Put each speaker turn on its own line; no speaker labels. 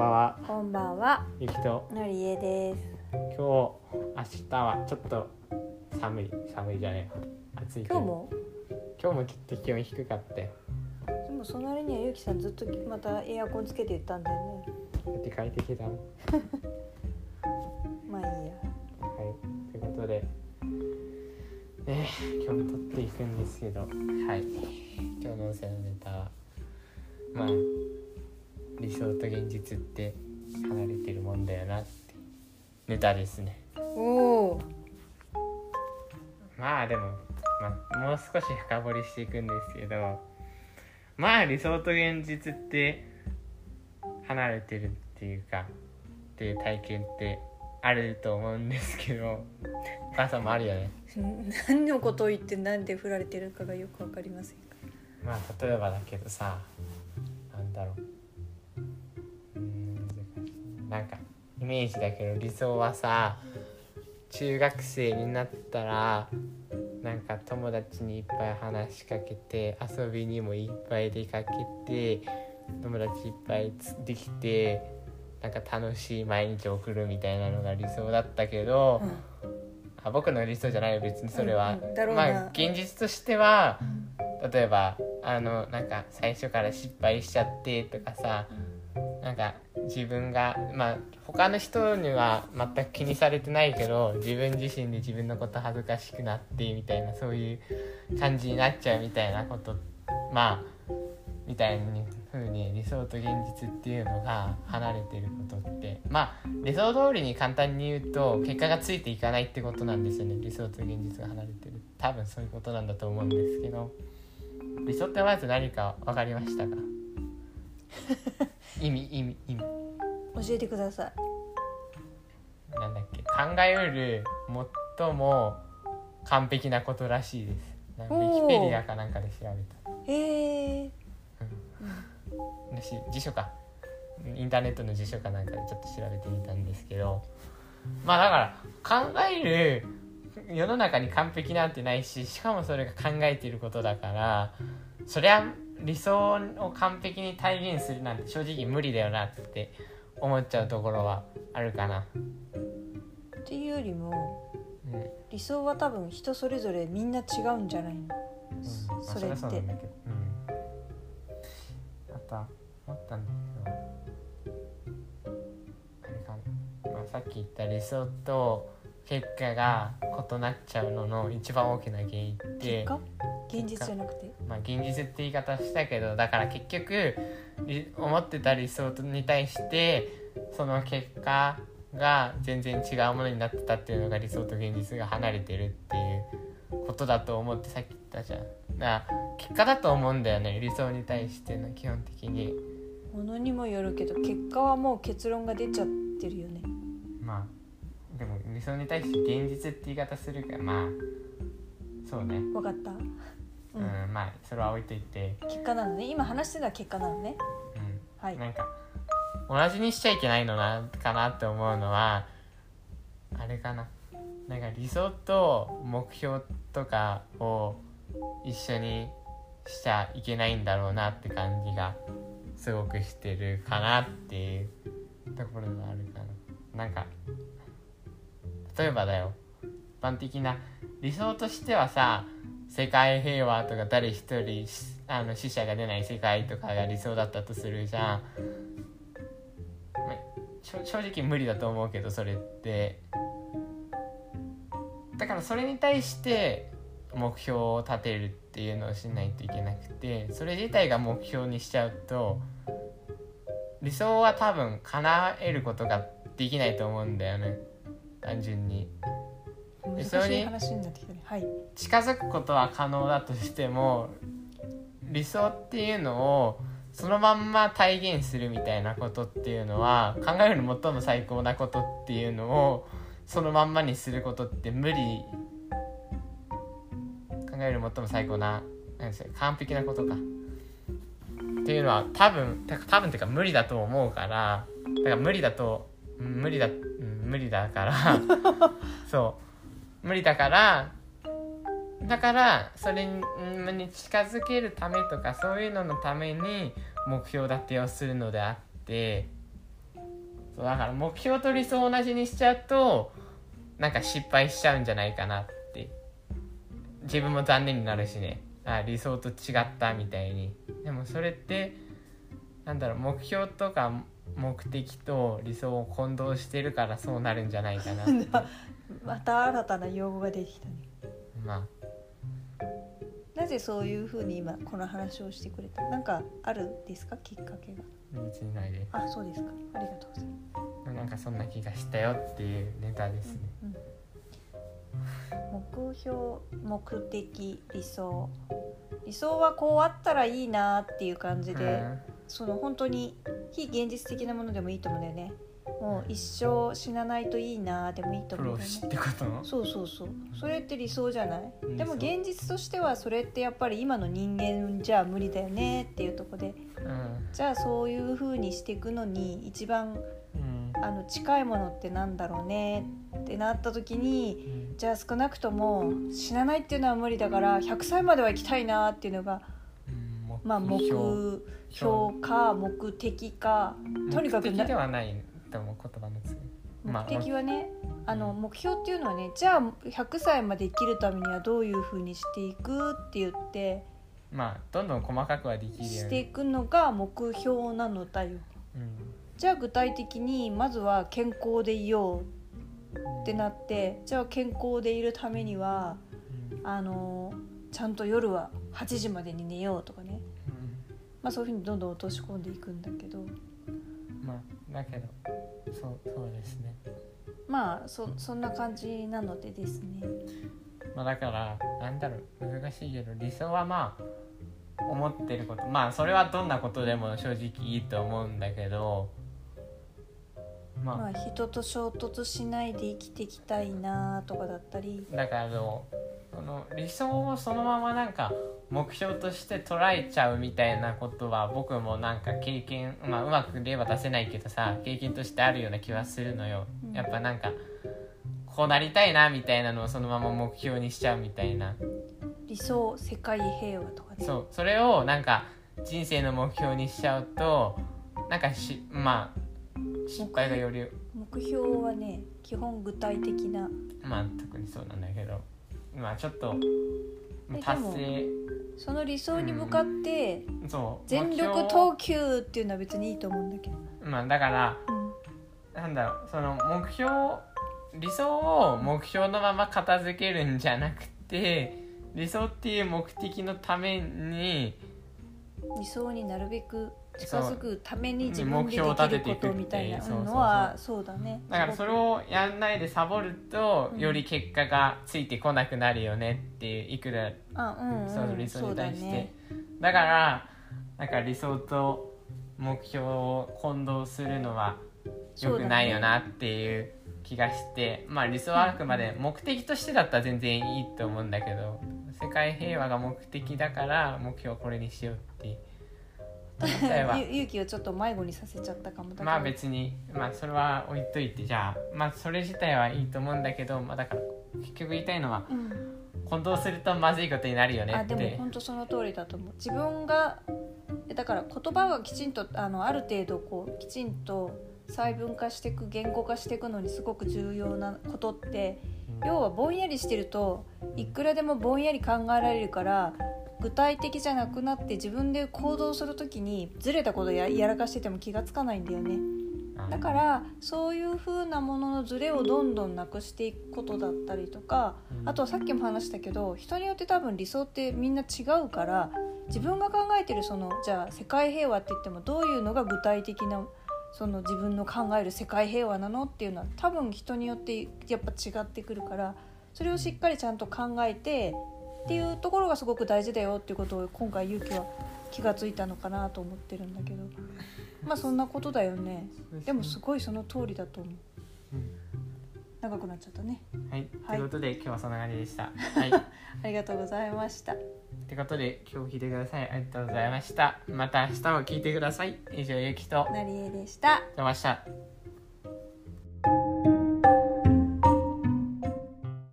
ばんは、
こんばんは、
ゆきと。
のりえです。
今日明日はちょっと寒い。寒いじゃねえ暑い
今日も、
今日もちょっと気温低かったよ。
でもその割にはゆきさんずっとまたエアコンつけて言ったんだよね。
だって快適だ
まあいいや。
ということで。ね今日も撮っていくんですけど。はい。今日の音声のネタは。まあ理想と現実って離れてるもんだよなってネタですね。
おお、
まあでも、まあ、もう少し深掘りしていくんですけどまあ理想と現実って離れてるっていうかっていう体験ってあると思うんですけどお母さんもあるよね。
何のことを言ってなんで振られてるかがよくわかりませんが。
まあ例えばだけどさなんだろうなんかイメージだけど理想はさ中学生になったらなんか友達にいっぱい話しかけて遊びにもいっぱい出かけて友達いっぱいつできてなんか楽しい毎日を送るみたいなのが理想だったけど、あ僕の理想じゃないよ別にそれは、
うんうん。
まあ現実としては例えばあのなんか最初から失敗しちゃってとかさなんか自分がまあ他の人には全く気にされてないけど自分自身で自分のこと恥ずかしくなってみたいなそういう感じになっちゃうみたいなことまあみたいに風に理想と現実っていうのが離れてることってまあ理想通りに簡単に言うと結果がついていかないってことなんですよね。理想と現実が離れてる。多分そういうことなんだと思うんですけど理想ってまず何か分かりましたか？意味意味意味。
教えてください。
なんだっけ。考えうる最も完璧なことらしいです。なんかウィキペディアかなんかで調べた。
へえ。
らしい辞書か。インターネットの辞書かなんかでちょっと調べてみたんですけど。まあだから考える世の中に完璧なんてないししかもそれが考えていることだからそりゃ理想を完璧に体現するなんて正直無理だよなって思っちゃうところはあるかな。
っていうよりも
うん。
理想は多分人それぞれみんな違うんじゃないの？
うん。まあ
それって
うなんあとは思ったんだけど。あれかな、まあ、さっき言った理想と結果が異なっちゃうのの一番大きな原因って
結果？現実じゃなくて？
まあ、現実って言い方したけどだから結局り思ってた理想に対してその結果が全然違うものになってたっていうのが理想と現実が離れてるっていうことだと思ってさっき言ったじゃん結果だと思うんだよね理想に対しての基本的に
ものにもよるけど結果はもう結論が出ちゃってるよね。
まあでも理想に対して現実って言い方するからまあそうね
わかった？
う、
うんん。
まあそれは置いといて
結果なのね。今話してるのは結果なのね。
うん
はい。
なんか同じにしちゃいけないのなかなって思うのはあれかななんか理想と目標とかを一緒にしちゃいけないんだろうなって感じがすごくしてるかなっていうところがあるかななんか例えばだよ。一般的な。理想としてはさ世界平和とか誰一人あの死者が出ない世界とかが理想だったとするじゃん、ま正直無理だと思うけどそれって。だからそれに対して目標を立てるっていうのをしないといけなくてそれ自体が目標にしちゃうと理想は多分叶えることができないと思うんだよね。単純に。
難しい話になってきたね。はい。
近づくことは可能だとしても理想っていうのをそのまんま体現するみたいなことっていうのは考える最も最高なことっていうのをそのまんまにすることって無理。考える最も最高な何ですか完璧なことか。っていうのは多分多分っていうか無理だと思うから。だから無理だとうん無理だ、うん、無理だから。そう。無理だから。だからそれに近づけるためとかそういうののために目標立てをするのであって。そうだから目標と理想を同じにしちゃうとなんか失敗しちゃうんじゃないかなって。自分も残念になるしね。あ理想と違ったみたいに。でもそれってなんだろう目標とか目的と理想を混同してるからそうなるんじゃないかな
また新たな用語が出てきたね。
ま
なぜそういうふうに今この話をしてくれた？なんかあるですか？きっかけが。
あ別にないで
あそうですか。ありがとうございます。
なんかそんな気がしたよっていうネタですね。
うん目標目的理想。理想はこうあったらいいなっていう感じで、その本当に非現実的なものでもいいと思うんだよね。もう一生死なないといいなでもいいと思うんだよねそうそうそう。それって理想じゃない？でも現実としてはそれってやっぱり今の人間じゃ無理だよねっていうとこで。
うん。
じゃあそういう風にしていくのに一番
うん。
あの近いものってなんだろうねってなった時に
うん。
じゃあ少なくとも死なないっていうのは無理だから100歳までは生きたいなっていうのが
うん
まあ目標。か目的かとにかく
目的ではないと思う言葉のつまあ
目的はねあの目標っていうのはねじゃあ100歳まで生きるためにはどういう風にしていくって言って。
まあどんどん細かくはできるよ
してい
ね
くのが目標なのだよ。
うん。
じゃあ具体的にまずは健康でいようってなってじゃあ健康でいるためには
うん。
あのちゃんと夜は8時までに寝ようとかね、まあ、そういうふうにどんどん落とし込んでいくんだけど。
うんまあだけどそうそうですね。
まあそそんな感じなのでですね。
まあだからなんだろう難しいけど理想はまあ思ってること。まあそれはどんなことでも正直いいと思うんだけど。まあ、
まあ人と衝突しないで生きていきたいなとかだったり。
だからその理想をそのままなんか目標として捉えちゃうみたいなことは僕もなんか経験、まあ、うまく例は出せないけどさ経験としてあるような気はするのよ、
うん。
やっぱなんかこうなりたいなみたいなのをそのまま目標にしちゃうみたいな。
理想世界平和とかね。
そうそれをなんか人生の目標にしちゃうとなんかしまあ失敗がより
目標はね基本具体的な。
まあ特にそうなんだけど。まあちょっと
え
達成。
その理想に向かって
そう。
全力投球っていうのは別にいいと思うんだけど、
まあだから
うん。
なんだろうその目標理想を目標のまま片付けるんじゃなくて理想っていう目的のために
理想になるべく近づくために自分でで
目標を立て
きること
ていく
みたいなのはそうだね
だからそれをやんないでサボると、より結果がついてこなくなるよねっていういくら
うん、うん、
そう理想に対して
だ
からなんか理想と目標を混同するのは良くないよなっていう気がして、まあ理想はあくまで目的としてだったら全然いいと思うんだけど世界平和が目的だから目標をこれにしようっていう例えば
ゆ勇気をちょっと迷子にさせちゃったかも
まあ別にまあそれは置いといて。じゃあまあそれ自体はいいと思うんだけどまあだから結局言いたいのは
うん。
混同するとまずいことになるよね
あでも
って
本当その通りだと思う。自分がえだから言葉がきちんとあのある程度こうきちんと細分化していく言語化していくのにすごく重要なことって要はぼんやりしてるといくらでもぼんやり考えられるから具体的じゃなくなって自分で行動する時にずれたことややらかしてても気がつかないんだよね。だからそういう風なもののズレをどんどんなくしていくことだったりとかあとはさっきも話したけど人によって多分理想ってみんな違うから自分が考えてるそのじゃあ世界平和って言ってもどういうのが具体的なその自分の考える世界平和なのっていうのは多分人によってやっぱ違ってくるからそれをしっかりちゃんと考えてっていうところがすごく大事だよっていうことを今回勇気は気がついたのかなと思ってるんだけどまあそんなことだよね。でもすごいその通りだと思う。
うん。
長くなっちゃったね。
はい、
はい。
ということで今日はそんな感じでした。はい、
ありがとうございました。
ということで今日聞いてください。ありがとうございました。また明日も聞いてください。以上ゆきと
なりえでした。
ざました。